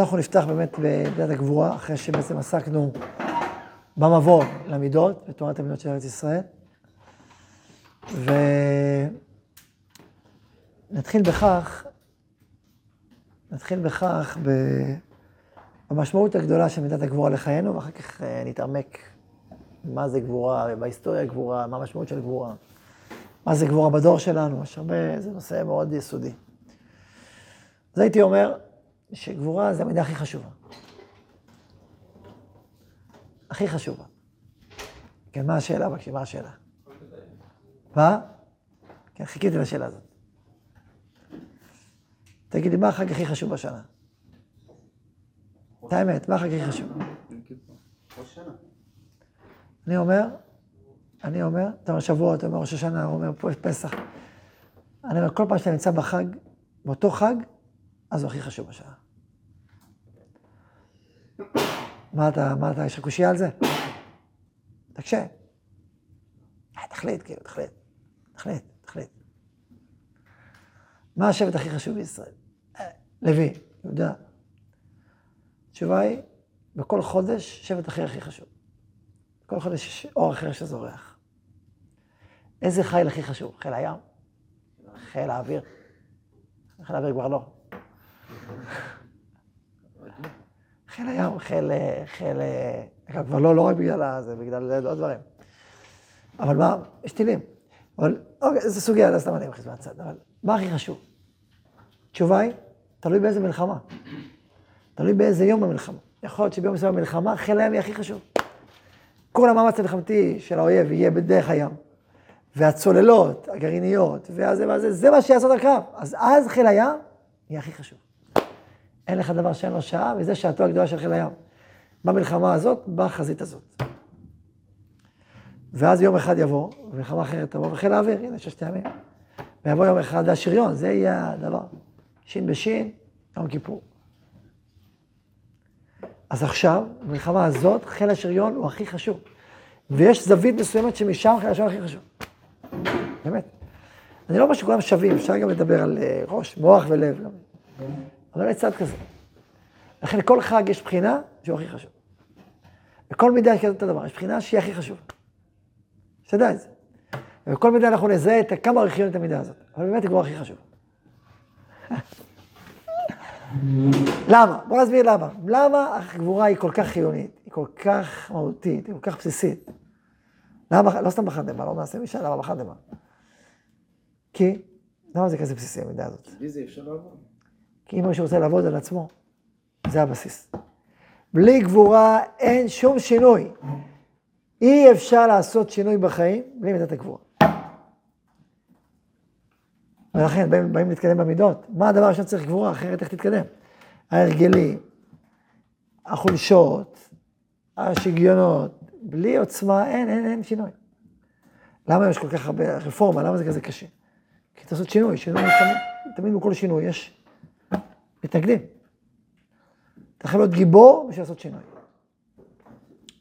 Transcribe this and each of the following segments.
אנחנו נפתח באמת במידת הגבורה, אחרי שבעצם עסקנו במבוא למידות, בתורת המידות של ארץ ישראל. ונתחיל בכך, נתחיל בכך במשמעות הגדולה של מידת הגבורה לחיינו, ואחר כך אה, נתעמק מה זה גבורה, בהיסטוריה גבורה, מה המשמעות של גבורה, מה זה גבורה בדור שלנו, יש הרבה, זה נושא מאוד יסודי. אז הייתי אומר, שגבורה זה המידה הכי חשובה. הכי חשובה. כן, מה השאלה? בבקשה, מה השאלה? מה? כן, חיכיתי לשאלה הזאת. תגידי, מה החג הכי חשוב בשנה? את האמת, מה החג הכי חשוב? אני אומר, אני אומר, אתה אומר שבוע, אתה אומר ראש השנה, הוא אומר פה יש פסח. אני אומר, כל פעם שאתה נמצא בחג, באותו חג, אז הוא הכי חשוב בשעה. מה אתה, מה אתה, יש לך קושייה על זה? תקשה. אה, תחליט, כאילו, תחליט. תחליט, תחליט. מה השבט הכי חשוב בישראל? אה, לוי, יהודה. התשובה היא, בכל חודש, שבט אחר הכי חשוב. בכל חודש יש אור אחר שזורח. איזה חיל הכי חשוב? חיל הים? חיל האוויר? חיל האוויר כבר לא. חיל הים, חיל, חיל, אגב, כבר לא, לא רק בגלל זה, בגלל עוד דברים. אבל מה, יש טילים. אבל, אוקיי, זו סוגיה, לא סתם אני מכניס מהצד, אבל מה הכי חשוב? התשובה היא, תלוי באיזה מלחמה. תלוי באיזה יום במלחמה. יכול להיות שביום מסוים במלחמה, חיל הים יהיה הכי חשוב. כל המאמץ המלחמתי של האויב יהיה בדרך הים. והצוללות, הגרעיניות, והזה והזה, זה מה שיעשות הקרב. אז אז חיל הים יהיה הכי חשוב. אין לך דבר שאין לו שעה, וזה שעתו הגדולה של חיל הים. במלחמה הזאת, בחזית הזאת. ואז יום אחד יבוא, ומלחמה אחרת תבוא, וחיל האוויר, הנה ששת ימים. ויבוא יום אחד השריון, זה יהיה הדבר. שין בשין, יום כיפור. אז עכשיו, במלחמה הזאת, חיל השריון הוא הכי חשוב. ויש זווית מסוימת שמשם חיל השריון הכי חשוב. באמת. אני לא אומר שכולם שווים, אפשר גם לדבר על אה, ראש, מוח ולב. אבל יש צד כזה. לכן לכל חג יש בחינה שהוא הכי חשוב. בכל מידה יש כזה דבר, יש בחינה שהיא הכי חשובה. שתדע את זה. ובכל מידה אנחנו נזהה את כמה רכיון את המידה הזאת. אבל באמת היא כבר הכי חשובה. למה? בוא נסביר למה. למה הגבורה היא כל כך חיונית, היא כל כך מהותית, היא כל כך בסיסית. למה, לא סתם בחרתם לא נעשה משאל, למה בחרתם כי, למה זה כזה בסיסי המידה הזאת? בלי זה אפשר לעבוד. כי אם מישהו רוצה לעבוד על עצמו, זה הבסיס. בלי גבורה אין שום שינוי. אי אפשר לעשות שינוי בחיים בלי מידת הגבורה. ולכן באים, באים להתקדם במידות. מה הדבר הראשון צריך גבורה, אחרת איך תתקדם? ההרגלים, החולשות, השגיונות, בלי עוצמה אין, אין, אין שינוי. למה יש כל כך הרבה רפורמה? למה זה כזה קשה? כי צריך לעשות שינוי, שינוי תמיד, תמיד בכל שינוי יש מתנגדים. אתה חייב להיות גיבור בשביל לעשות שינוי.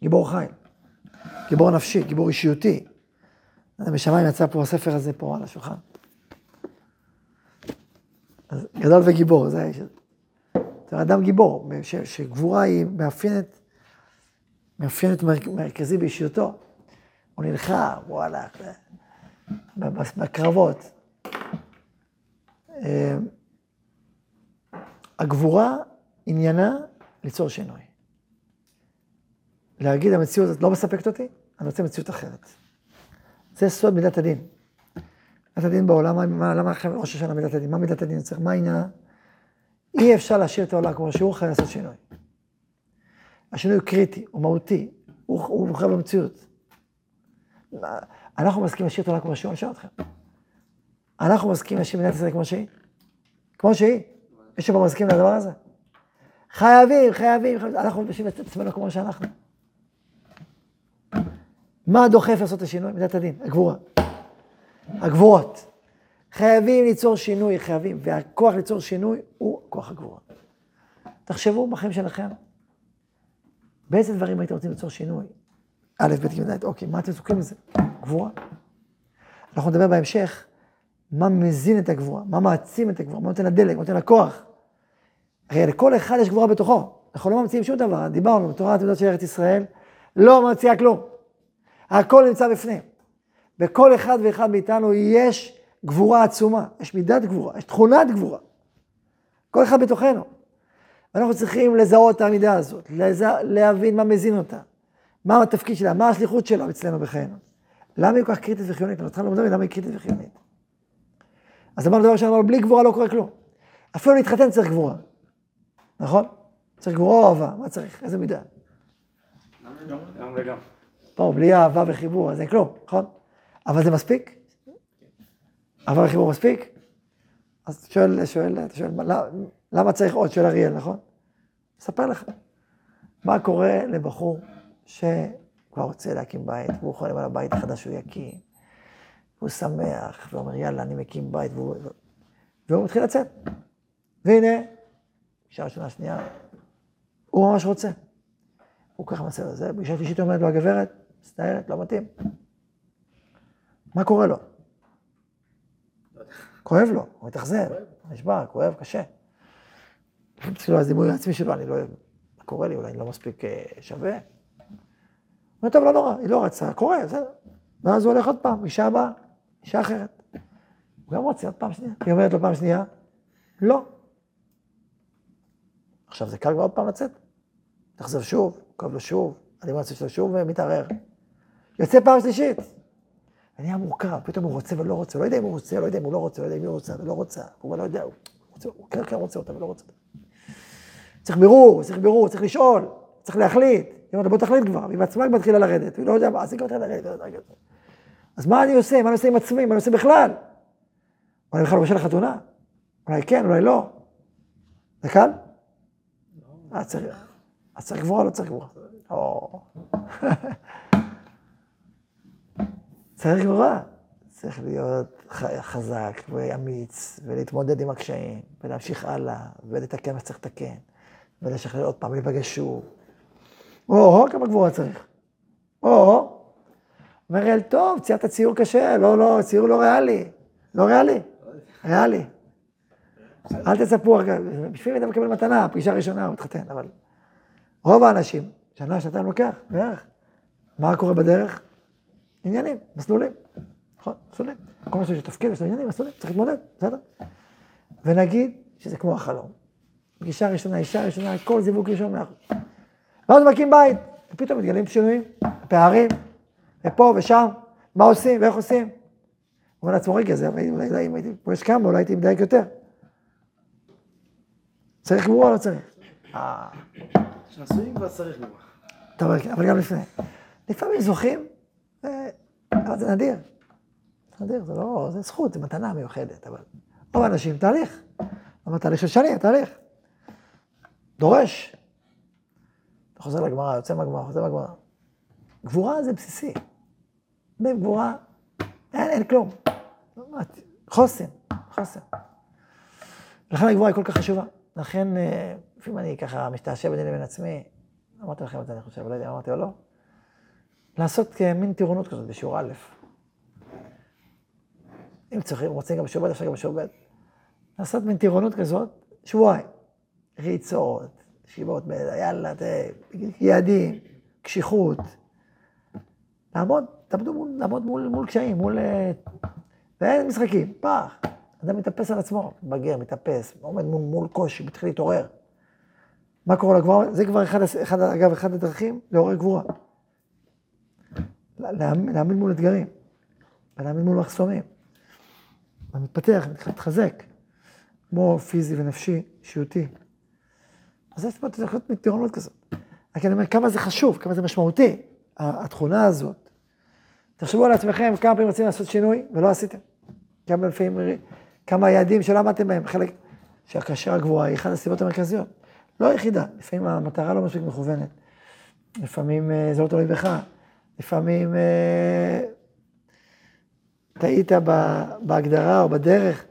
גיבור חי, גיבור נפשי, גיבור אישיותי. בשמיים יצא פה הספר הזה פה על השולחן. אז גדול וגיבור, זה האיש הזה. זה אדם גיבור, ש, שגבורה היא מאפיינת, מאפיינת מרכזי באישיותו. הוא נלחם, הוא הלך בקרבות. הגבורה עניינה ליצור שינוי. להגיד המציאות הזאת לא מספקת אותי, אני רוצה מציאות אחרת. זה סוד מידת הדין. מידת הדין בעולם, מה, למה לכם ראש השנה מידת הדין? מה מידת הדין צריך? מה העניין? אי אפשר להשאיר את העולם כמו שהוא, חייב לעשות שינוי. השינוי הוא קריטי, הוא מהותי, הוא, מחויב במציאות. אנחנו מסכימים להשאיר את העולם כמו שהוא, אני שואל אתכם. אנחנו מסכימים להשאיר מדינת ישראל כמו שהיא? כמו שהיא. מישהו פה מסכים לדבר הזה? חייבים, חייבים, חייבים, אנחנו משאירים את עצמנו כמו שאנחנו. מה דוחף לעשות את השינוי? מידת הדין, הגבורה. הגבורות. חייבים ליצור שינוי, חייבים, והכוח ליצור שינוי הוא כוח הגבורה. תחשבו בחיים שלכם, באיזה דברים הייתם רוצים ליצור שינוי? א', ב', ג', ד', אוקיי, מה אתם זוכרים לזה? גבורה. אנחנו נדבר בהמשך מה מזין את הגבורה, מה מעצים את הגבורה, מה נותן לה דלק, מה נותן לה כוח. הרי לכל אחד יש גבורה בתוכו. אנחנו לא ממציאים שום דבר, דיברנו בתורת עמדות של ארץ ישראל, לא ממציאה כלום. הכל נמצא בפנים. בכל אחד ואחד מאיתנו יש גבורה עצומה, יש מידת גבורה, יש תכונת גבורה. כל אחד בתוכנו. ואנחנו צריכים לזהות את המידה הזאת, לזה, להבין מה מזין אותה, מה התפקיד שלה, מה השליחות שלה אצלנו בחיינו. למה היא כל כך קריטית וחיונית? אנחנו התחלנו לדבר למה היא קריטית וחיונית. אז אמרנו דבר ראשון, בלי גבורה לא קורה כלום. אפילו להתחתן צריך גבורה, נכון? צריך גבורה או אהבה, מה צריך? איזה מידה? גם וגם. פה, בלי אהבה וחיבור, אז אין כלום, נכון? אבל זה מספיק? אהבה וחיבור מספיק? אז שואל, שואל, אתה שואל, למה צריך עוד? שואל אריאל, נכון? אספר לך. מה קורה לבחור שכבר רוצה להקים בית, והוא חולם על הבית החדש שהוא יקים, והוא שמח, ואומר, יאללה, אני מקים בית, והוא, והוא מתחיל לצאת. והנה, אישה ראשונה, שנייה, הוא ממש רוצה. הוא ככה מצא לזה, פגישה שלישית אומרת לו, הגברת, מצטערת, לא מתאים. מה קורה לו? כואב לו, הוא מתאכזב, נשבע, כואב, קשה. אצלו הדימוי העצמי שלו, אני לא מה קורה לי, אולי אני לא מספיק אה, שווה. הוא אומר, טוב, לא נורא, היא לא רצה, קורה, בסדר. ואז הוא הולך עוד פעם, אישה הבאה, אישה אחרת. הוא גם רוצה עוד פעם שנייה. היא אומרת לו פעם שנייה, לא. עכשיו זה קל כבר עוד פעם לצאת. תחזור שוב, כואב לו שוב, אני רוצה שלו שוב ומתערער. יוצא פעם שלישית. ונהיה מורכב, פתאום הוא רוצה ולא רוצה, לא יודע אם הוא רוצה, לא יודע אם הוא לא רוצה, לא יודע אם היא רוצה ולא רוצה, הוא לא יודע, הוא רוצה, הוא כן כן רוצה אותה ולא רוצה. צריך בירור, צריך בירור, צריך לשאול, צריך להחליט. היא אומרת, בוא תחליט כבר, והיא בעצמה מתחילה לרדת, והיא לא יודעת מה, אז היא כבר מתחילה לרדת. אז מה אני עושה? מה אני עושה עם עצמי? מה אני עושה בכלל? אולי בכלל לא בשל לחתונה? אולי כן, אולי לא. זה קל? אז צריך גבורה, לא צריך גבורה. צריך גבורה. צריך להיות חזק ואמיץ, ולהתמודד עם הקשיים, ולהמשיך הלאה, ולתקן מה שצריך לתקן, ולשחרר עוד פעם, ולהיפגש שוב. או, כמה גבורה צריך. או, אומר אל טוב, ציירת ציור קשה, לא, לא, ציור לא ריאלי. לא ריאלי, ריאלי. אל תצפו, בשביל אתה מקבל מתנה, פגישה ראשונה, הוא מתחתן, אבל רוב האנשים, שנה, שנתיים לוקח, בערך. מה קורה בדרך? עניינים, מסלולים. נכון, מסלולים. כל מה שיש תפקיד, יש לו עניינים, מסלולים, צריך להתמודד, בסדר? ונגיד שזה כמו החלום. פגישה ראשונה, אישה ראשונה, כל זיווג ראשון מאה אחוז. ואז מקים בית, ופתאום מתגלים שינויים, פערים, ופה ושם, מה עושים ואיך עושים. הוא אומר לעצמו, רגע, זה, אולי אם הייתי פורש כמה, אולי הייתי מדייק יותר. צריך גבורה או לא צריך? כשנשואים כבר צריך גבורה. אבל גם לפני. לפעמים זוכים, אבל זה נדיר. זה נדיר, זה לא, זה זכות, זה מתנה מיוחדת, אבל רוב האנשים, תהליך. אבל תהליך של שנים, תהליך. דורש. אתה חוזר לגמרא, יוצא מהגמרא, חוזר מהגמרא. גבורה זה בסיסי. בלי גבורה, אין, אין כלום. חוסן, חוסן. לכן הגבורה היא כל כך חשובה. לכן, לפעמים אני ככה משתעשע ביני לבין עצמי, אמרתי לכם את זה, אני חושב, לא יודע אם אמרתי או לא, לעשות מין טירונות כזאת בשיעור א'. אם צריכים, רוצים גם בשיעור ב', אפשר גם בשיעור ב'. לעשות מין טירונות כזאת, שבועיים. ריצות, ישיבות, יאללה, יעדים, קשיחות. לעמוד, תעמדו מול, לעמוד מול, מול קשיים, מול... ואין משחקים, פח. אדם מתאפס על עצמו, בגר, מתאפס, עומד מול, מול קושי, מתחיל להתעורר. מה קורה לגבורה? זה כבר אחד, אחד, אגב, אחד הדרכים לעורר גבורה. להעמיד מול אתגרים, ולהעמיד מול מחסומים. ומתפתח, מתחזק, כמו פיזי ונפשי, אישיותי. אז יש פה תוכנית מטירונות כזאת. רק אני אומר, כמה זה חשוב, כמה זה משמעותי, התכונה הזאת. תחשבו על עצמכם כמה פעמים רוצים לעשות שינוי ולא עשיתם. כמה לפעמים, כמה יעדים שלא עמדתם בהם, חלק, שהקשר הגבוהה היא אחת הסיבות המרכזיות. לא היחידה, לפעמים המטרה לא מספיק מכוונת. לפעמים זה לא תלוי בך, לפעמים אה, טעית בהגדרה או בדרך,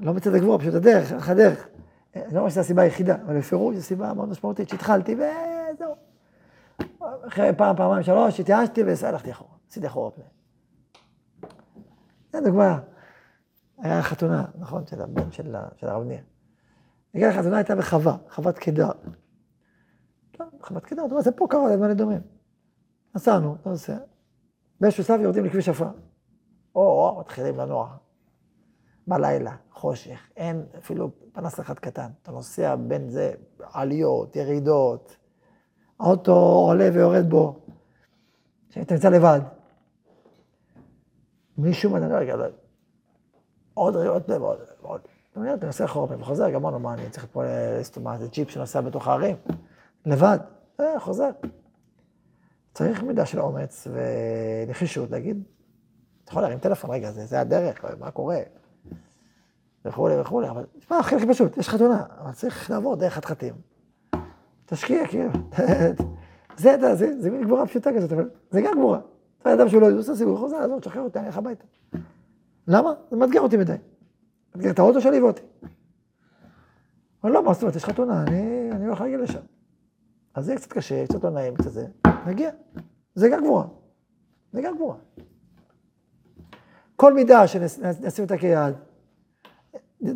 לא מצד הגבוה, פשוט הדרך, איך הדרך. אני לא אומר שזו הסיבה היחידה, אבל בפירוש זו סיבה מאוד משמעותית, שהתחלתי וזהו. אחרי פעם, פעמיים, שלוש, התייאשתי והלכתי אחורה, עשיתי אחורה פני. זו דוגמה. היה חתונה, נכון, של הבן של, של הרב ניר. לך, התאונה הייתה בחווה, חוות קידר. לא, חוות קידר, אתה אומר, זה פה קרוב למעלה אדומים. נסענו, אתה נוסע. באיזשהו שלב יורדים לכביש עפר. או, או, מתחילים לנוע. בלילה, חושך, אין אפילו פנס אחד קטן. אתה נוסע בין זה, עליות, ירידות, האוטו עולה ויורד בו. אתה נמצא לבד. שום אדם, רגע, לא. עוד עוד עוד, עוד. אתה אומר, אתה נוסע אחורה וחוזר, גמרנו, מה אני צריך פה לסתומה, זה ג'יפ שנוסע בתוך הערים, לבד, אה, חוזר. צריך מידה של אומץ ונחישות להגיד, אתה יכול להרים טלפון, רגע, זה, הדרך, מה קורה? וכולי וכולי, אבל תשמע, הכי פשוט, יש חתונה, אבל צריך לעבור דרך חתחתים. תשקיע, כאילו, זה, זה, זה, זה מין גבורה פשוטה כזאת, אבל זה גם גבורה. אתה אדם שהוא לא עושה סיבוב, חוזר, עזוב, תשחרר אותי, אני הביתה. למה? זה מאתגר אותי מדי. מאתגר את האוטו שלי ואותי. אבל לא, מה זאת אומרת, יש חתונה, אני, אני יכול להגיע לשם. אז זה קצת קשה, קצת לא נעים, קצת זה, נגיע. זה גם גבורה. זה גם גבורה. כל מידה שנשים אותה כיעד,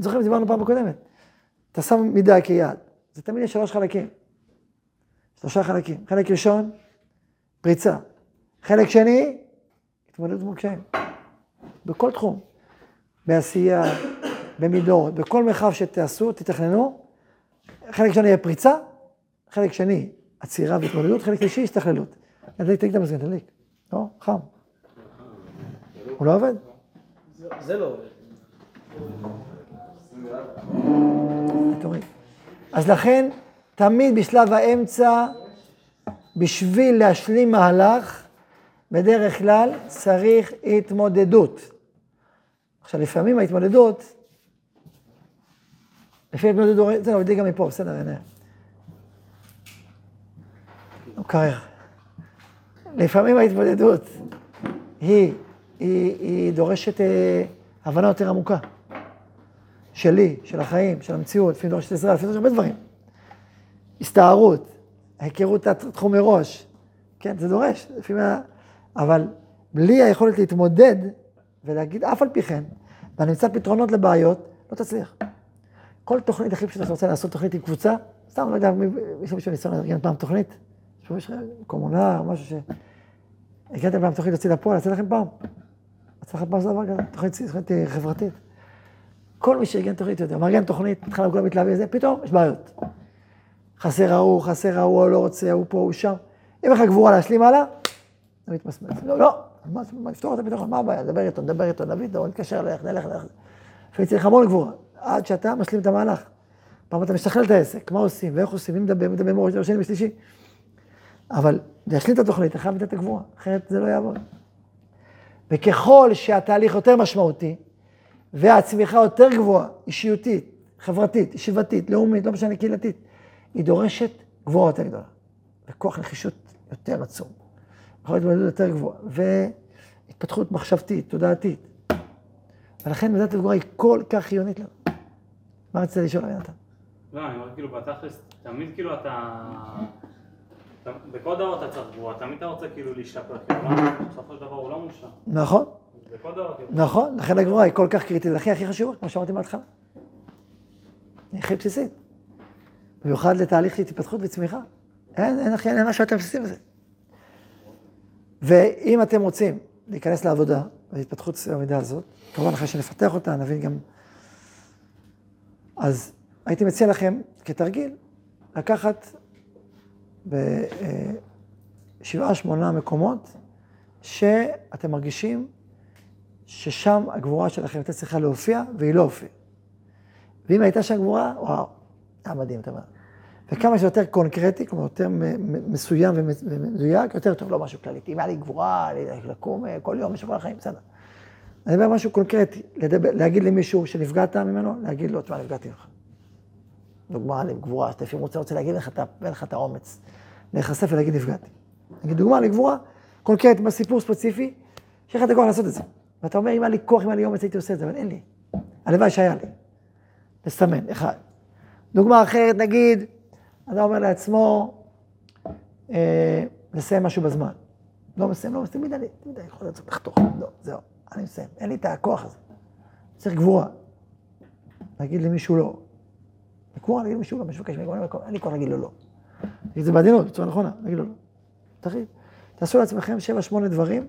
זוכרים, דיברנו פעם הקודמת, אתה שם מידה כיעד, זה תמיד יש שלוש חלקים. שלושה חלקים. חלק ראשון, פריצה. חלק שני, התמודדות מול קשיים. בכל תחום. בעשייה, במידות, בכל מרחב שתעשו, תתכננו. חלק שני יהיה פריצה, חלק שני, עצירה והתמודדות, חלק שלישי, הסתכללות. תדליק, תדליק את המזגן, תדליק. לא, חם. הוא לא עובד? זה לא עובד. אז לכן, תמיד בשלב האמצע, בשביל להשלים מהלך, בדרך כלל צריך התמודדות. עכשיו, לפעמים ההתמודדות, לפי ההתמודדות, לא, גם מפה, בסדר, הנה. מקרר. לפעמים ההתמודדות היא, היא, היא דורשת אה, הבנה יותר עמוקה. שלי, של החיים, של המציאות, לפעמים דורשת עזרה, לפעמים דורשת הרבה דברים. הסתערות, היכרות התחום מראש, כן, זה דורש, לפעמים, אבל בלי היכולת להתמודד ולהגיד אף על פי כן, ואני אמצא פתרונות לבעיות, לא תצליח. כל תוכנית הכי פשוטה שאתה רוצה לעשות תוכנית עם קבוצה, סתם, לא יודע, יש מישהו ניסיון לארגן פעם תוכנית? יש קומונר, משהו ש... הגעתם פעם תוכנית להוציא לפועל, יצא לכם פעם. יצא לכם פעם זה דבר כזה, תוכנית חברתית. כל מי שארגן תוכנית יודע, מארגן תוכנית, התחלנו כולם מתלהבים פתאום יש בעיות. חסר ההוא, חסר ההוא, לא רוצה, ההוא פה, הוא שם. אם לך גבורה להשלים הלאה, זה מתמסמס. לא, לא, מה, לפתור את הפתרון, מה הבעיה? דבר איתו, נדבר איתו, נביא אותו, נתקשר אליך, נלך, נלך. לפעמים צריך המון גבורה, עד שאתה משלים את המהלך. פעם אתה משתכלל את העסק, מה עושים, ואיך עושים, מי מדבר, מי מדבר ראש, שני ושלישי. אבל להשלים את התוכנית, אתה חייב לתת את הגבורה, אחרת זה לא יעבוד. וככל שהתהליך יותר משמעותי, והצמיחה יותר גבוהה, אישיותית, חברתית, ישיבתית, לאומית, לא משנה, קהילתית, היא דורשת גבוהה יותר גדולה, וכוח נחישות יותר עצום, יכולת התמודדות יותר גבוהה, והתפתחות מחשבתית, תודעתית. ולכן מידת הגבוהה היא כל כך חיונית לנו. מה רצית לשאול, יונתן? לא, אני אומר כאילו בתכלס, תמיד כאילו אתה... בכל דבר אתה צריך גבוהה, תמיד אתה רוצה כאילו להשתפר, כאילו בסופו של דבר הוא לא מושלם. נכון. כאילו. נכון, לכן הגבוהה היא כל כך קריטית, הכי הכי חשובה, כמו שאמרתי בהתחלה. היא הכי בסיסית. במיוחד לתהליך של התפתחות וצמיחה. אין, אין, אין, אין משהו יותר בסיסי בזה. ואם אתם רוצים להיכנס לעבודה ולהתפתחות במידה הזאת, כמובן אחרי שנפתח אותה, נבין גם... אז הייתי מציע לכם, כתרגיל, לקחת בשבעה, שמונה מקומות שאתם מרגישים ששם הגבורה שלכם הייתה צריכה להופיע, והיא לא הופיעה. ואם הייתה שם גבורה, וואו, היה מדהים, אתה אומר. וכמה שיותר קונקרטי, כלומר יותר מסוים ומדויק, יותר טוב, לא משהו כללי. אם היה לי גבורה, לקום אה, כל יום, משהו כל החיים, בסדר. אני אומר משהו קונקרטי, לדבר, להגיד למישהו שנפגעת ממנו, להגיד לו, תשמע, נפגעתי ממך. דוגמה לגבורה, שאתה לפעמים רוצה, רוצה להגיד לך, אין לך את האומץ להיחשף ולהגיד נפגעתי. נגיד דוגמה לגבורה, קונקרטית, בסיפור ספציפי, שיהיה לך את הכוח לעשות את זה. ואתה אומר, אם היה לי כוח, אם היה לי אומץ, הייתי עושה את זה, אבל אין לי. הלוואי שהיה לי. לסמן, אחד. דוגמה אחרת, נגיד, אתה אומר לעצמו, אה, לסיים משהו בזמן. לא מסיים, לא מסיים, תמיד אני, תמיד אני יכול לצאת לחתוך, לא, זהו, אני מסיים, אין לי את הכוח הזה. צריך גבורה. להגיד למישהו לא. לקרוא, להגיד למישהו לא, מבקש ממני, אין לי כוח להגיד לו לא. להגיד את זה בעדינות, בצורה נכונה, להגיד לו לא. תחליט. תעשו לעצמכם שבע, שמונה דברים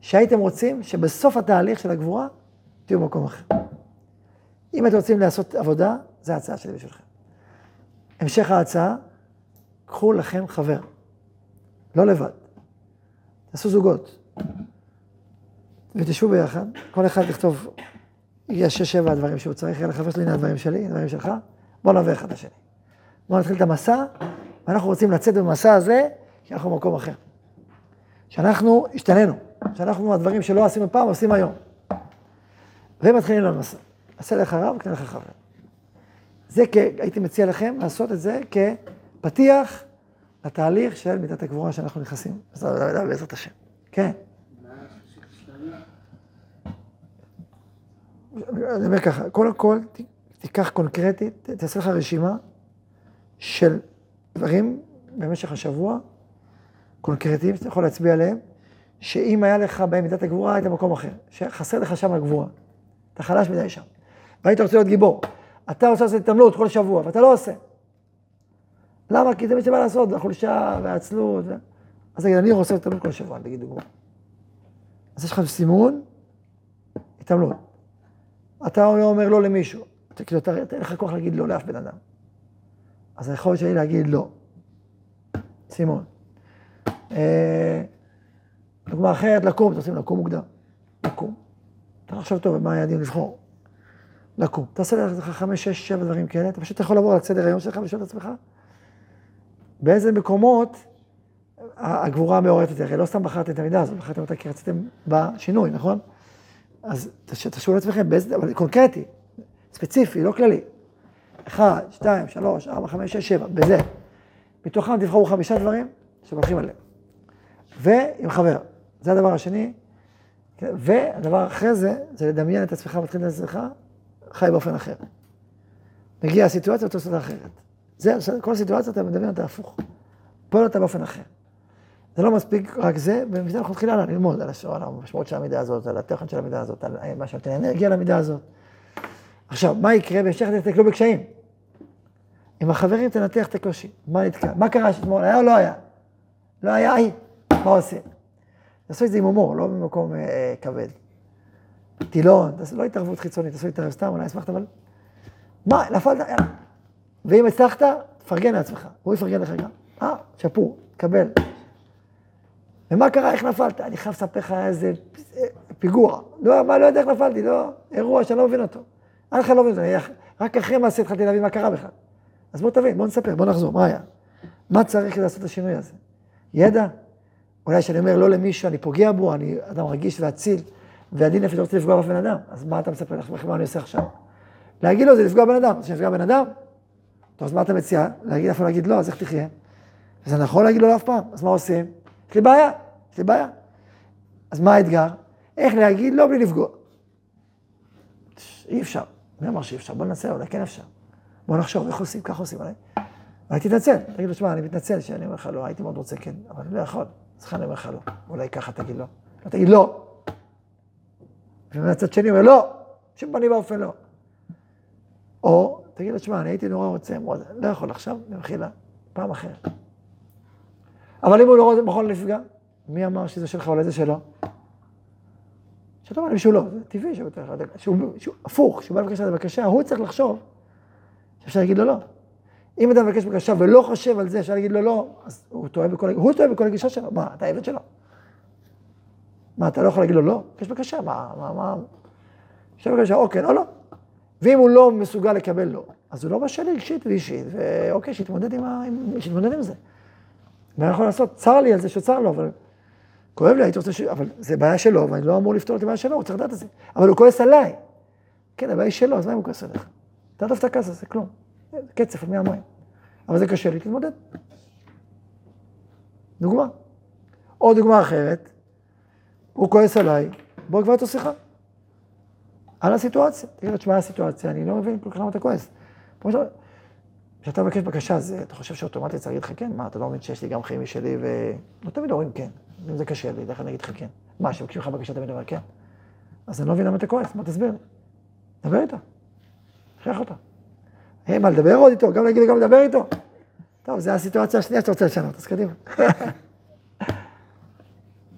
שהייתם רוצים שבסוף התהליך של הגבורה תהיו במקום אחר. אם אתם רוצים לעשות עבודה, זו ההצעה שלי בשבילכם. המשך ההצעה, קחו לכם חבר. לא לבד. תעשו זוגות. ותשבו ביחד, כל אחד יכתוב, יש שש, שבע דברים שהוא צריך, יאללה חבר שלי, הנה הדברים שלי, הנה הדברים שלך, בואו נעבור אחד לשני. בואו נתחיל את המסע, ואנחנו רוצים לצאת במסע הזה, כי אנחנו במקום אחר. שאנחנו השתננו, שאנחנו הדברים שלא עשינו פעם, עושים היום. ומתחילים למסע. עשה לך רב, קנה לך חבר. זה, כ... הייתי מציע לכם לעשות את זה כפתיח לתהליך של מידת הגבורה שאנחנו נכנסים, בעזרת השם. כן. אני אומר ככה, קודם כל, תיקח קונקרטית, תעשה לך רשימה של דברים במשך השבוע, קונקרטיים, שאתה יכול להצביע עליהם, שאם היה לך בהם מידת הגבורה, היית במקום אחר. שחסר לך שם הגבורה. אתה חלש מדי שם. והיית רוצה להיות גיבור. אתה רוצה לעשות התעמלות כל שבוע, ואתה לא עושה. למה? כי זה מה שבא לעשות, החולשה והעצלות. אז תגיד, אני רוצה התעמלות כל שבוע, תגיד דוגמא. אז יש לך סימון, התעמלות. אתה אומר לא למישהו, אתה כאילו, אין לך כוח להגיד לא לאף בן אדם. אז היכולת שלי להגיד לא. סימון. אה, דוגמה אחרת, לקום, אתם רוצים לקום מוקדם. לקום. אתה חושב טוב מה היעדים לבחור. לקום. תעשה לך חמש, שש, שבע דברים כאלה, אתה פשוט יכול לעבור על סדר היום שלך ולשאול את עצמך, באיזה מקומות הגבורה מעוררת את זה. הרי לא סתם בחרתם את המידה הזאת, בחרתם אותה כי רציתם בשינוי, נכון? אז תשאלו לעצמכם, באיזה, אבל קונקרטי, ספציפי, לא כללי. אחד, שתיים, שלוש, ארבע, חמש, שש, שבע, בזה. מתוכם תבחרו חמישה דברים שמלכים עליהם. ועם חבר. זה הדבר השני. והדבר אחרי זה, זה לדמיין את עצמך, מתחיל את עצמך, חי באופן אחר. מגיעה הסיטואציה, אתה עושה אותה אחרת. זה, כל הסיטואציה אתה מדמיין אותה הפוך. פועל אותה באופן אחר. זה לא מספיק רק זה, ומזה אנחנו נתחיל הלאה ללמוד על השעון, על המשמעות של המידה הזאת, על התוכן של המידה הזאת, על מה שנותן אנרגיה למידה הזאת. עכשיו, מה יקרה? בהמשך תתקלו בקשיים. עם החברים תנתח את הקושי. מה נתקע? מה קרה שאתמול? היה או לא היה? לא היה. מה עושים? תעשו את זה עם הומור, לא במקום אה, כבד. טילון, לא התערבות חיצונית, תעשו זה סתם, אולי אשמחת, אבל... מה, נפלת? יאללה. ואם הצלחת, תפרגן לעצמך. הוא יפרגן לך גם. אה, שפור, קבל. ומה קרה, איך נפלת? אני חייב לספר לך איזה פיגוע. לא, מה, לא יודע איך נפלתי, לא, אירוע שאני לא מבין אותו. אני בכלל לא מבין אותו, רק אחרי מעשה התחלתי להבין מה קרה בכלל. אז בוא תבין, בוא נספר, בוא נחזור, מה היה? מה צריך לעשות את השינוי הזה? ידע? אולי כשאני אומר לא למישהו, אני פוגע בו, אני אדם רגיש ואציל, ועדין נפש רוצה לפגוע באף בן אדם, אז מה אתה מספר לך, מה אני עושה עכשיו? להגיד לו זה לפגוע בן אדם, אז שנפגע בן אדם? טוב, אז מה אתה מציע? להגיד איפה להגיד לא, אז איך תחיה? וזה נכון להגיד לו לא אף פעם, אז מה עושים? יש לי בעיה, יש לי בעיה. אז מה האתגר? איך להגיד לא בלי לפגוע. אי אפשר. מי אמר שאי אפשר? בוא ננסה, אולי כן אפשר. בוא נחשוב, איך עושים? ככה עושים, אולי. אולי תתנצל, תגיד לו, שמע, אני מתנצל שאני אומר לך לא, הייתי מאוד רוצה כן, אבל אני לא יכול, אז אני אומר לך לא. אולי ככה תגיד לא. לא תגיד לא. ומהצד שני אומר לא, בשום פנים ואופן לא. או תגיד לו, שמע, אני הייתי נורא רוצה, מאוד, לא יכול עכשיו, במחילה, פעם אחרת. אבל אם הוא לא יכול לפגע, מי אמר שזה שלך, אולי זה שלו? שאתה אומר למישהו לא, זה טבעי שהוא, שהוא, שהוא הפוך, כשהוא בא לבקש את הבקשה, הוא צריך לחשוב שאפשר להגיד לו לא. אם אדם מבקש בקשה ולא חושב על זה, אפשר להגיד לו לא, אז הוא טועה בכל, הוא טועה בכל הגישה שלו. מה, אתה עבד שלו? מה, אתה לא יכול להגיד לו לא? יש בקשה, מה, מה, מה? יש בקשה, או כן או לא. ואם הוא לא מסוגל לקבל לא, אז הוא לא בשל רגשית ואישית, ואוקיי, שיתמודד עם, ה... שיתמודד עם זה. מה יכול לעשות? צר לי על זה שצר לו, אבל כואב לי, הייתי רוצה ש... אבל זה בעיה שלו, ואני לא אמור לפתור את הבעיה שלו, הוא צריך לדעת את זה. אבל הוא כועס עליי. כן, הבעיה היא שלו, אז מה אם הוא כועס עליך? תעדוף את הכעס הזה, כלום. קצף על מי המים. אבל זה קשה לי, תתמודד. דוגמה. או דוגמה אחרת, הוא כועס עליי, בוא כבר איתו שיחה. על הסיטואציה. תגיד לו, תשמע, הסיטואציה, אני לא מבין כל כך למה אתה כועס. כשאתה מבקש בקשה, זה, אתה חושב שאוטומטית צריך להגיד לך כן? מה, אתה לא מבין שיש לי גם חיים משלי ו... לא תמיד אומרים כן. אם זה קשה לי, איך אני אגיד לך כן? מה, כשמבקשים לך בקשה תמיד אומר כן? אז אני לא מבין למה אתה כועס, מה תסביר לי? דבר איתה. תכריח אותה. אין מה לדבר עוד איתו, גם להגיד לו גם לדבר איתו. טוב, זו הסיטואציה השנייה שאתה רוצה לשנות, אז קדימה.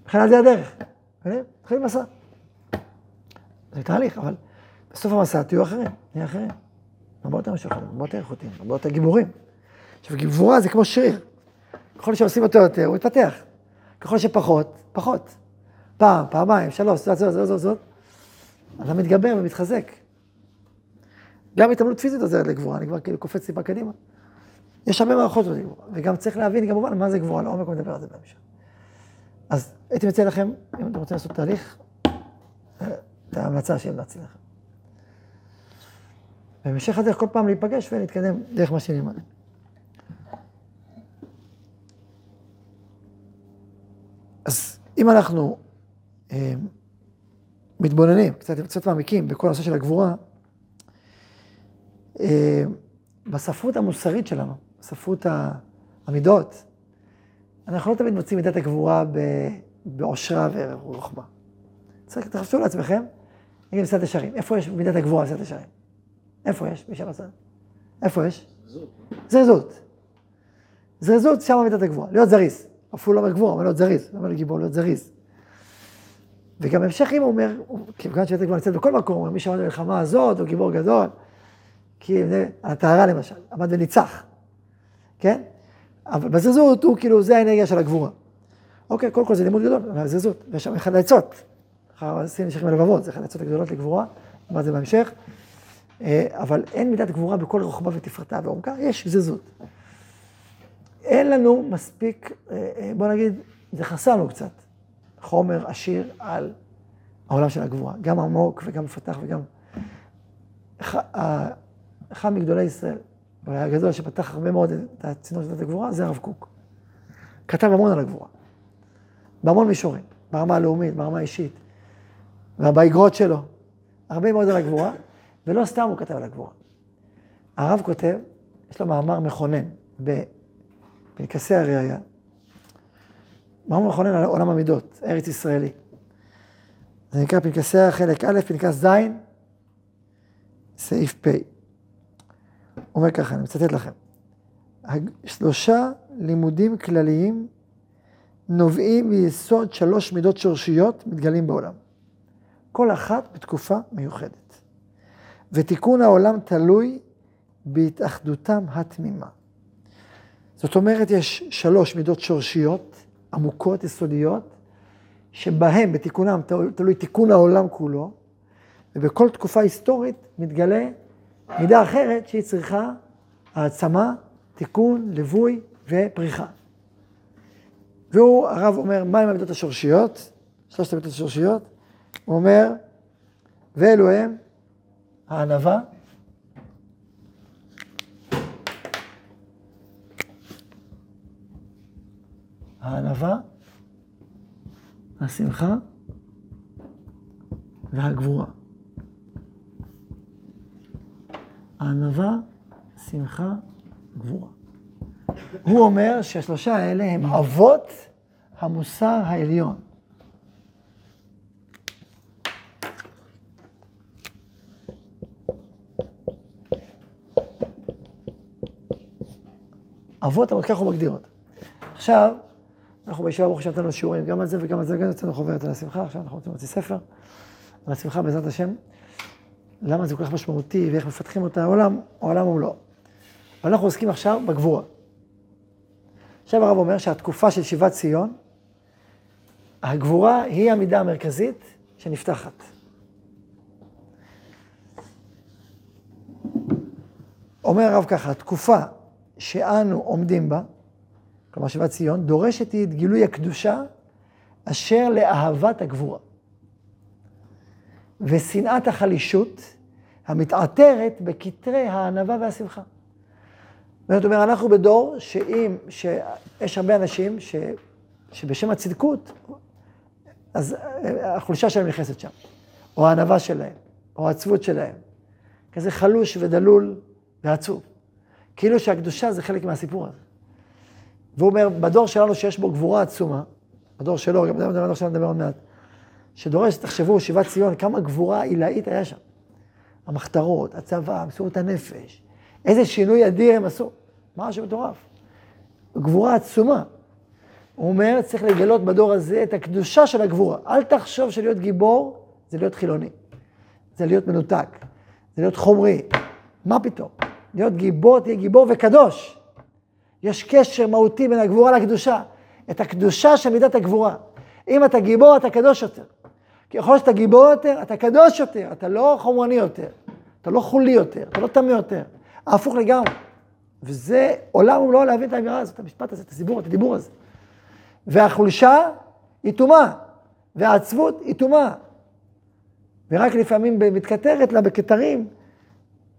מבחינת זה הדרך. מתחילים מסע. זה תהליך, אבל בסוף המסע תהיו אחרים, נהיה אחרים. הרבה יותר משוחדים, הרבה יותר איכותיים, הרבה יותר גיבורים. עכשיו, גבורה זה כמו שריר. ככל שעושים אותו יותר, הוא מתפתח. ככל שפחות, פחות. פעם, פעמיים, שלוש, זאת, זאת, זאת, זאת. אדם מתגבר ומתחזק. גם התעמלות פיזית עוזרת לגבורה, אני כבר כאילו קופץ טיפה קדימה. יש הרבה מערכות בזה גבורה, וגם צריך להבין כמובן מה זה גבורה, לעומק נדבר על זה בהמשך. אז הייתי מציע לכם, אם אתם רוצים לעשות תהליך, את ההמלצה שהמלצתי לכם. בהמשך הדרך כל פעם להיפגש ולהתקדם דרך מה שנלמד. אז אם אנחנו אה, מתבוננים, קצת, קצת מעמיקים בכל הנושא של הגבורה, אה, בספרות המוסרית שלנו, בספרות המידות, אנחנו לא תמיד מוצאים מידת הגבורה בעושרה ורוחמה. צריך, תחשבו לעצמכם, נגיד מסעד ישרים, איפה יש מידת הגבורה במסעד ישרים? איפה יש? מי שרצה? איפה יש? זריזות. זריזות, שם מידת הגבורה. להיות זריז. אפילו לא אומר גבורה, אומר להיות זריז. אומר לגיבור להיות זריז. וגם בהמשך אם הוא אומר, כיוון שידת הגבורה נמצאת בכל מקום, הוא אומר מי שעמד במלחמה הזאת, הוא גיבור גדול. כי הטהרה למשל, עמד וניצח. כן? אבל בזריזות הוא כאילו, זה האנרגיה של הגבורה. אוקיי, קודם כל זה לימוד גדול, אבל זריזות. ויש שם אחד העצות. אחר עשינו נשכים מלבבות, זה אחד העצות הגדולות לגבורה, נאמר זה בהמשך. אה, אבל אין מידת גבורה בכל רוחבה ותפרתה ועומקה, יש זזות. אין לנו מספיק, אה, אה, בוא נגיד, זה חסר לנו קצת, חומר עשיר על העולם של הגבורה, גם עמוק וגם מפתח וגם... אחד מגדולי ישראל, אולי הגדול שפתח הרבה מאוד את הצינור של הגבורה, זה הרב קוק. כתב המון על הגבורה, בהמון מישורים, ברמה הלאומית, ברמה האישית, ובאגרות שלו, הרבה מאוד על הגבורה. ולא סתם הוא כתב על הגבורה. הרב כותב, יש לו מאמר מכונן בפנקסי הראייה, מאמר מכונן על עולם המידות, ארץ ישראלי. זה נקרא פנקסי החלק א', פנקס ז', סעיף פ'. אומר ככה, אני מצטט לכם. שלושה לימודים כלליים נובעים מיסוד שלוש מידות שורשיות מתגלים בעולם. כל אחת בתקופה מיוחדת. ותיקון העולם תלוי בהתאחדותם התמימה. זאת אומרת, יש שלוש מידות שורשיות, עמוקות, יסודיות, שבהם, בתיקונם, תלוי תיקון העולם כולו, ובכל תקופה היסטורית מתגלה מידה אחרת שהיא צריכה העצמה, תיקון, ליווי ופריחה. והוא, הרב אומר, מהם המידות השורשיות? שלושת המידות השורשיות. הוא אומר, ואלו הם הענווה, הענווה, השמחה והגבורה. הענווה, שמחה, גבורה. הוא אומר שהשלושה האלה הם אבות המוסר העליון. אבות, אבל ככה הוא מגדיר אותם. עכשיו, אנחנו בישיבה ברוך השם נתנו שיעורים גם על זה וגם על זה, גם אצלנו חוברת על השמחה, עכשיו אנחנו רוצים להוציא ספר על השמחה בעזרת השם. למה זה כל כך משמעותי ואיך מפתחים אותה העולם, העולם הוא לא. אנחנו עוסקים עכשיו בגבורה. עכשיו הרב אומר שהתקופה של שיבת ציון, הגבורה היא המידה המרכזית שנפתחת. אומר הרב ככה, התקופה שאנו עומדים בה, כלומר שיבת ציון, דורשת היא את גילוי הקדושה אשר לאהבת הגבורה. ושנאת החלישות המתעטרת בכתרי הענווה והשמחה. זאת אומרת, אנחנו בדור שאם, שיש הרבה אנשים ש, שבשם הצדקות, אז החולשה שלהם נכנסת שם, או הענווה שלהם, או העצבות שלהם. כזה חלוש ודלול ועצוב. כאילו שהקדושה זה חלק מהסיפור הזה. והוא אומר, בדור שלנו שיש בו גבורה עצומה, בדור שלו, גם בדור שלנו נדבר עוד מעט, שדורש, תחשבו, שיבת ציון, כמה גבורה עילאית היה שם. המחתרות, הצבא, מסירות הנפש, איזה שינוי אדיר הם עשו. משהו מטורף. גבורה עצומה. הוא אומר, צריך לגלות בדור הזה את הקדושה של הגבורה. אל תחשוב שלהיות גיבור זה להיות חילוני. זה להיות מנותק. זה להיות חומרי. מה פתאום? להיות גיבור, תהיה גיבור וקדוש. יש קשר מהותי בין הגבורה לקדושה. את הקדושה של מידת הגבורה. אם אתה גיבור, אתה קדוש יותר. ככל שאתה גיבור יותר, אתה קדוש יותר, אתה לא חומרני יותר, אתה לא חולי יותר, אתה לא טמא יותר. הפוך לגמרי. וזה עולם ומלואו להבין את האמירה הזאת, את המשפט הזה, את הסיבור, את הדיבור הזה. והחולשה היא טומאה, והעצבות היא טומאה. ורק לפעמים מתכתרת לה בכתרים,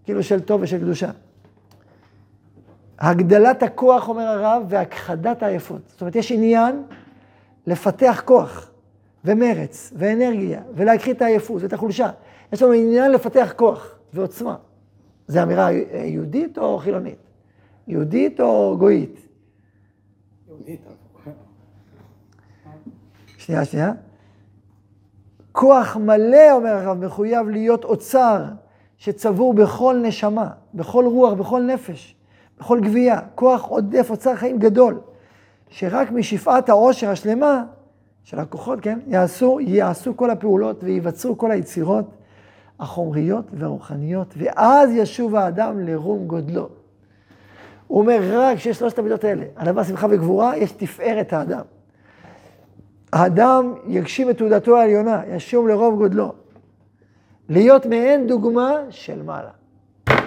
כאילו של טוב ושל קדושה. הגדלת הכוח, אומר הרב, והכחדת העייפות. זאת אומרת, יש עניין לפתח כוח, ומרץ, ואנרגיה, ולהכחיד את העייפות ואת החולשה. יש לנו עניין לפתח כוח ועוצמה. זו אמירה יהודית או חילונית? יהודית או גויית? יהודית. שנייה, שנייה. כוח מלא, אומר הרב, מחויב להיות אוצר שצבור בכל נשמה, בכל רוח, בכל נפש, בכל גבייה. כוח עודף, אוצר חיים גדול, שרק משפעת העושר השלמה של הכוחות, כן, יעשו, יעשו כל הפעולות וייווצרו כל היצירות החומריות והרוחניות, ואז ישוב האדם לרום גודלו. הוא אומר, רק כשיש שלושת המידות האלה, ענווה, שמחה וגבורה, יש תפארת האדם. האדם יגשים את תעודתו העליונה, ישום לרוב גודלו. להיות מעין דוגמה של מעלה.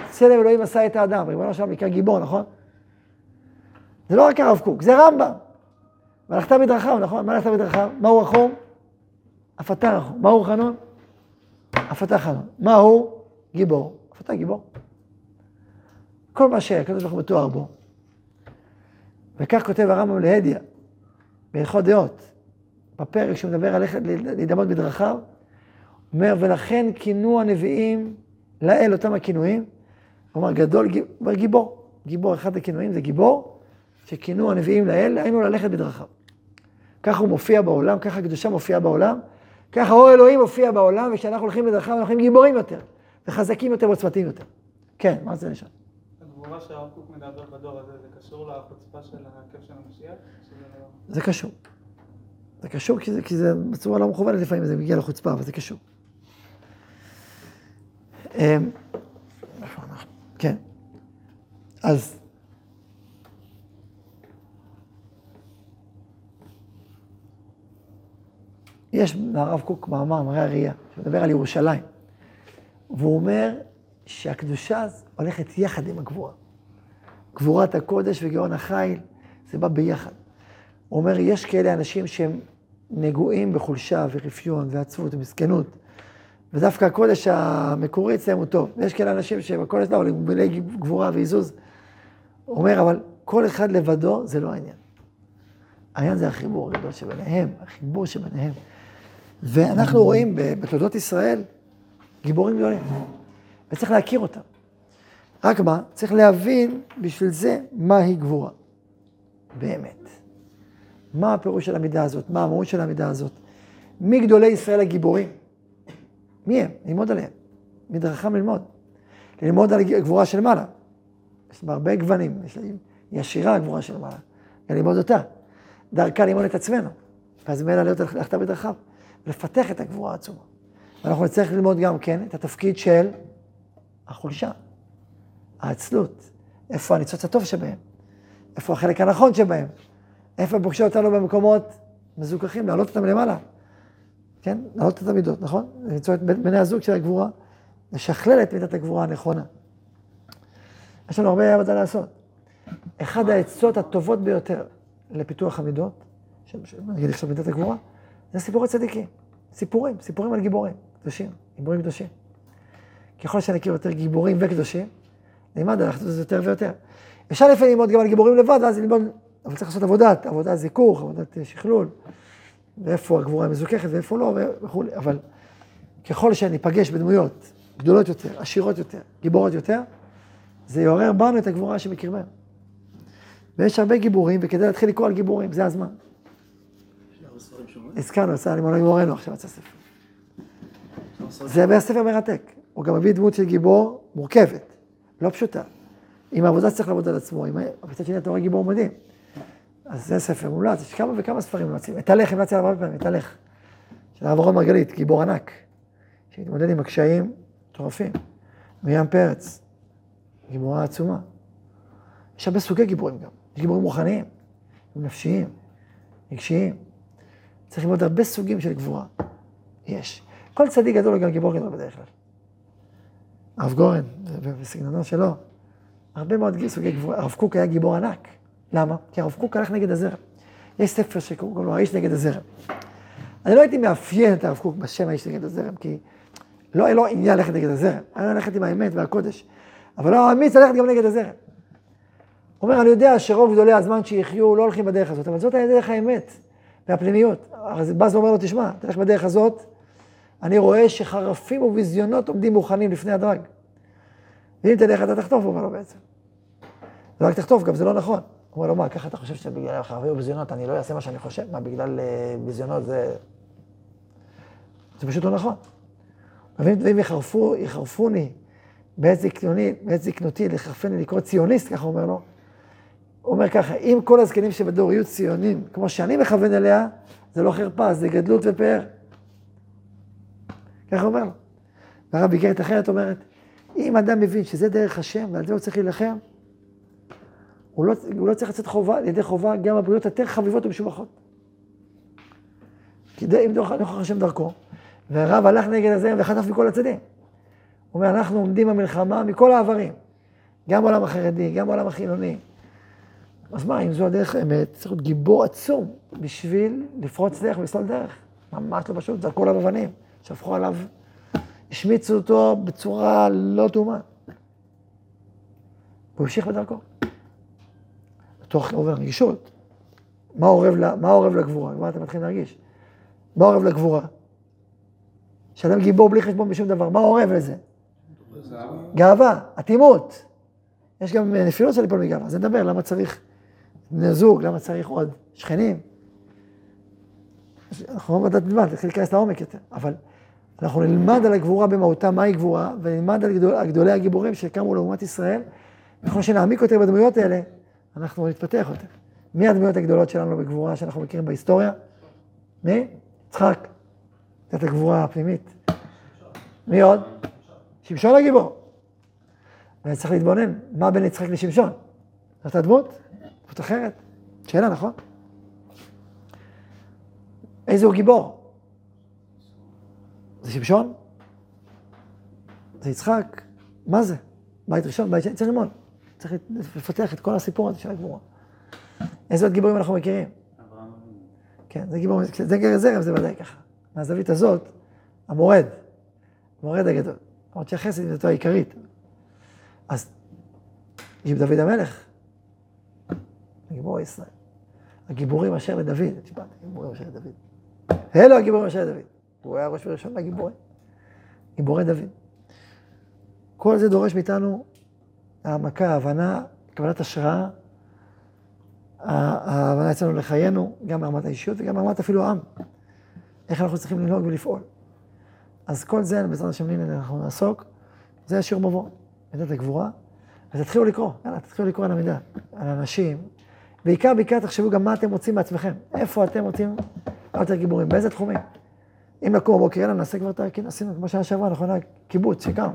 צלם אלוהים עשה את האדם, ריבונו שלום נקרא גיבור, נכון? זה לא רק הרב קוק, זה רמב"ם. והלכת מדרכיו, נכון? מה הלכת מדרכיו? מהו רחום? אף אתה רחום. מהו חנון? אתה חנון. מהו? גיבור. אתה גיבור. כל מה שהקדוש ברוך הוא מתואר בו. וכך כותב הרמב"ם להדיא, בהלכות דעות, בפרק שהוא מדבר על איך להידמות בדרכיו, אומר, ולכן כינו הנביאים לאל אותם הכינויים, אומר, גדול, גיבור, גיבור, אחד הכינויים זה גיבור, שכינו הנביאים לאל, היינו ללכת בדרכיו. ככה הוא מופיע בעולם, ככה הקדושה מופיעה בעולם, ככה אור אלוהים מופיע בעולם, וכשאנחנו הולכים בדרכיו, אנחנו גיבורים יותר, וחזקים יותר ועוצמתיים יותר. כן, מה זה נשאר? הגבורה שהרב קוק מדבר בדור הזה, זה קשור לחוצפה של הכיף של המשיח? זה קשור. זה קשור כי זה, כי זה בצורה לא מכוונת לפעמים, זה מגיע לחוצפה, אבל זה קשור. אמ, כן. אז... יש לרב קוק מאמר, מראה הראייה, שמדבר על ירושלים. והוא אומר שהקדושה הולכת יחד עם הגבורה. גבורת הקודש וגאון החיל, זה בא ביחד. הוא אומר, יש כאלה אנשים שהם נגועים בחולשה ורפיון ועצבות ומסכנות, ודווקא הקודש המקורי אצלם הוא טוב. ויש כאלה אנשים שבקודש לא, אבל הם מלאי גבורה ועיזוז. הוא אומר, אבל כל אחד לבדו זה לא העניין. העניין זה החיבור הגדול שביניהם, החיבור שביניהם. ואנחנו רואים בתולדות ישראל גיבורים גדולים, וצריך להכיר אותם. רק מה? צריך להבין בשביל זה מהי גבורה. באמת. מה הפירוש של המידה הזאת? מה המהות של המידה הזאת? מי גדולי ישראל הגיבורים? מי הם? ללמוד עליהם. מדרכם ללמוד. ללמוד על הגבורה של מעלה. יש בה הרבה גוונים, יש לה, היא עשירה הגבורה של מעלה. ללמוד אותה. דרכה ללמוד את עצמנו. ואז ממילא להיות ללכת בדרכיו. לפתח את הגבורה העצומה. ואנחנו נצטרך ללמוד גם כן את התפקיד של החולשה, העצלות, איפה הניצוץ הטוב שבהם, איפה החלק הנכון שבהם, איפה פוגשים אותנו במקומות מזוכחים, להעלות אותם למעלה. כן? להעלות את המידות, נכון? למצוא את בני הזוג של הגבורה, לשכלל את מידת הגבורה הנכונה. יש לנו הרבה עבודה לעשות. אחד העצות הטובות ביותר לפיתוח המידות, נגיד עכשיו מידת הגבורה, זה סיפורי צדיקים. סיפורים, סיפורים על גיבורים, קדושים, גיבורים קדושים. ככל שנכיר יותר גיבורים וקדושים, נלמד על זה יותר ויותר. אפשר לפעמים ללמוד גם על גיבורים לבד, ואז ללמוד, אבל צריך לעשות עבודת, עבודת זיכוך, עבודת שכלול, ואיפה הגבורה מזוככת ואיפה לא וכולי, אבל ככל שניפגש בדמויות גדולות יותר, עשירות יותר, גיבורות יותר, זה יעורר בנו את הגבורה שבקרבנו. ויש הרבה גיבורים, וכדי להתחיל לקרוא על גיבורים, זה הזמן. הזכרנו, עשה לימון מורנו עכשיו יצא ספר. זה היה ספר מרתק. הוא גם מביא דמות של גיבור מורכבת, לא פשוטה. עם העבודה שצריך לעבוד על עצמו, עם... מצד שני אתה רואה גיבור מדהים. אז זה ספר מומלץ, יש כמה וכמה ספרים מומלצים. את הלך המלצתי עליו הרבה פעמים, את הלך. של הרב אורון מרגלית, גיבור ענק, שהתמודד עם הקשיים מטורפים. מרים פרץ, גיבורה עצומה. יש הרבה סוגי גיבורים גם. יש גיבורים רוחניים, נפשיים, רגשיים. צריך ללמוד הרבה סוגים של גבורה. יש. כל צדיק גדול הוא גם גיבור גדול בדרך כלל. הרב גורן, בסגנונו שלו, הרבה מאוד סוגי גבורה. הרב קוק היה גיבור ענק. למה? כי הרב קוק הלך נגד הזרם. יש ספר שקוראים לו האיש נגד הזרם. אני לא הייתי מאפיין את הרב קוק בשם האיש נגד הזרם, כי לא היה לו עניין ללכת נגד הזרם. היה ללכת עם האמת והקודש. אבל לא אמיץ ללכת גם נגד הזרם. הוא אומר, אני יודע שרוב גדולי הזמן שיחיו לא הולכים בדרך הזאת, אבל זאת דרך האמת והפנימיות. אז באז ואומר לו, תשמע, תלך בדרך הזאת, אני רואה שחרפים וביזיונות עומדים מוכנים לפני הדרג. ואם תלך אתה תחטוף, הוא אומר לו בעצם. לא רק תחטוף, גם זה לא נכון. הוא אומר לו, מה, ככה אתה חושב שבגלל חרפים וביזיונות אני לא אעשה מה שאני חושב? מה, בגלל אה, ביזיונות זה... זה פשוט לא נכון. ואם יחרפו, יחרפוני בעת זקנותי, לחרפני לקרוא ציוניסט, ככה הוא אומר לו. הוא אומר ככה, אם כל הזקנים שבדור יהיו ציונים, כמו שאני מכוון אליה, זה לא חרפה, זה גדלות ופאר. ככה אומר לו. והרב איגרת אחרת אומרת, אם אדם מבין שזה דרך השם ועל זה הוא צריך להילחם, הוא לא, הוא לא צריך לצאת חובה, לידי חובה גם הבריאות יותר חביבות ומשובחות. כי אם נוכח השם דרכו, והרב הלך נגד הזרם וחטף מכל הצדדים. הוא אומר, אנחנו עומדים במלחמה מכל העברים, גם בעולם החרדי, גם בעולם החילוני. אז מה, אם זו הדרך האמת, צריך להיות גיבור עצום בשביל לפרוץ דרך ולסלול דרך. ממש לא פשוט, זרקו עליו אבנים, שפכו עליו, השמיצו אותו בצורה לא תאומה. והוא המשיך בדרכו. תוך עובר רגישות. מה עורב, מה עורב לגבורה? מה אתה מתחיל להרגיש? מה עורב לגבורה? שאדם גיבור בלי חשבון בשום דבר, מה עורב לזה? גאווה, אטימות. יש גם נפילות של ליפול מגאווה, אז נדבר, למה צריך בני זוג, למה צריך עוד שכנים. אנחנו לא יודעת בלבד, נתחיל להיכנס לעומק יותר, אבל אנחנו נלמד על הגבורה במהותה, מהי גבורה, ונלמד על גדול, גדולי הגיבורים שקמו לאומת ישראל, וככל שנעמיק יותר בדמויות האלה, אנחנו נתפתח יותר. מי הדמויות הגדולות שלנו בגבורה שאנחנו מכירים בהיסטוריה? מי? יצחק. זאת הגבורה הפנימית. מי עוד? שמשון הגיבור. ואני צריך להתבונן, מה בין יצחק לשמשון? זאת הדמות? דמות אחרת. שאלה, נכון? איזה הוא גיבור? זה שמשון? זה יצחק? מה זה? בית ראשון, בית שני, צריך ללמוד. צריך לפתח את כל הסיפור הזה של הגבורה. איזה עוד גיבורים אנחנו מכירים? כן, זה גיבור, זה גר זרם, זה ודאי ככה. מהזווית הזאת, המורד, המורד הגדול. למרות שהחסד היא העיקרית. אז יש דוד המלך, גיבור ישראל. הגיבורים אשר לדוד, תשמע, הגיבורים אשר לדוד. אלו הגיבורים אשר לדוד. הוא היה ראש וראשון מהגיבורים. גיבורי דוד. כל זה דורש מאיתנו העמקה, הבנה, קבלת השראה, ההבנה אצלנו לחיינו, גם ברמת האישיות וגם ברמת אפילו העם. איך אנחנו צריכים לנהוג ולפעול. אז כל זה, בעזרת השם אנחנו נעסוק. זה השיעור מבוא, מידת הגבורה. ותתחילו לקרוא, יאללה, תתחילו לקרוא על המידה, על אנשים. בעיקר, בעיקר תחשבו גם מה אתם רוצים בעצמכם. איפה אתם רוצים יותר גיבורים, באיזה תחומים. אם נקום בבוקר, יאללה, נעשה כבר את הכנסים, כמו שהיה שעברה, נכון, הקיבוץ שקם.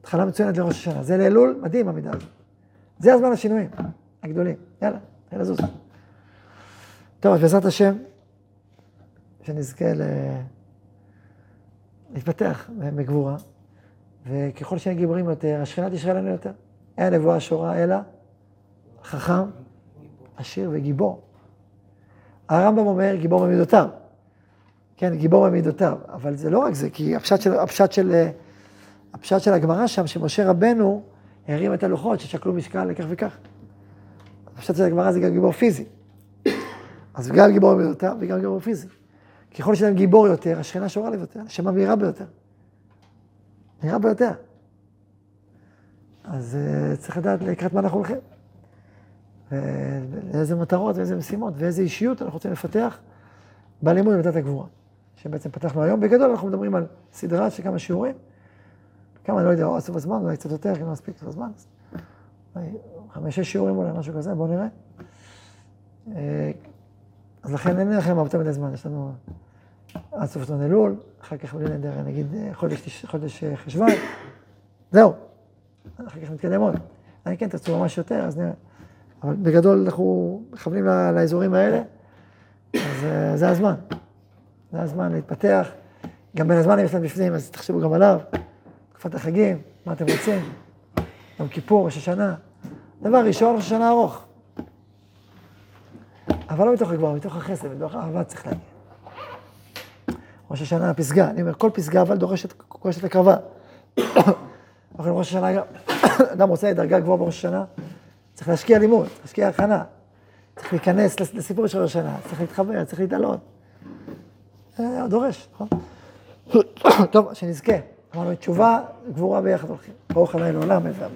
התחלה מצוינת לראש השנה. זה לאלול, מדהים המידה הזאת. זה הזמן השינויים הגדולים. יאללה, תן לזוז. טוב, אז בעזרת השם, שנזכה ל... להתפתח בגבורה, וככל שנהיה גיבורים יותר, השכינה תשרה לנו יותר. אין נבואה שורה אלא חכם, עשיר וגיבור. הרמב"ם אומר גיבור במידותיו. כן, גיבור במידותיו, אבל זה לא רק זה, כי הפשט של, הפשט של, הפשט של הגמרא שם, שמשה רבנו הרים את הלוחות ששקלו משקל לכך וכך. הפשט של הגמרא זה גם גיבור פיזי. אז גם גיבור במידותיו וגם גיבור פיזי. ככל שאדם גיבור יותר, השכינה שורה עליו יותר, השם מהירה ביותר. מהירה ביותר. אז uh, צריך לדעת לקראת מה אנחנו הולכים. ולאיזה מטרות ואיזה משימות ואיזה אישיות אנחנו רוצים לפתח בלימוד במידת הגבורה. שבעצם פתחנו היום. בגדול אנחנו מדברים על סדרה של כמה שיעורים. כמה, אני לא יודע, או עשו בזמן, אולי קצת יותר, כי לא מספיק בזמן. חמש-שש שיעורים אולי, משהו כזה, בואו נראה. אה, אז לכן אין לכם הרבה מדי זמן, יש לנו עד סוף עיתון אלול, אחר כך בלי נדר, נגיד אה, חודש, חודש אה, חשוון, זהו. אחר כך נתקדם עוד. אני כן, תרצו ממש יותר, אז נראה. אבל בגדול אנחנו מכוונים לאזורים האלה, אז אה, זה הזמן. זה הזמן להתפתח. גם בין הזמן יש להם בפנים, אז תחשבו גם עליו. תקופת החגים, מה אתם רוצים? יום כיפור, ראש השנה. דבר ראשון, ראש השנה ארוך. אבל לא מתוך הגבוה, מתוך החסד, מתוך האהבה צריך להגיע. ראש השנה, הפסגה, אני אומר, כל פסגה אבל דורשת, דורשת הקרבה. אבל ראש השנה, אדם רוצה דרגה גבוהה בראש השנה, צריך להשקיע לימוד, להשקיע הכנה. צריך להיכנס לס- לסיפור של השנה, צריך להתחבר, צריך להתעלות. אה, דורש, נכון? טוב, שנזכה. אמרנו, תשובה, גבורה ביחד הולכים. ברוך ה' לעולם, עזר.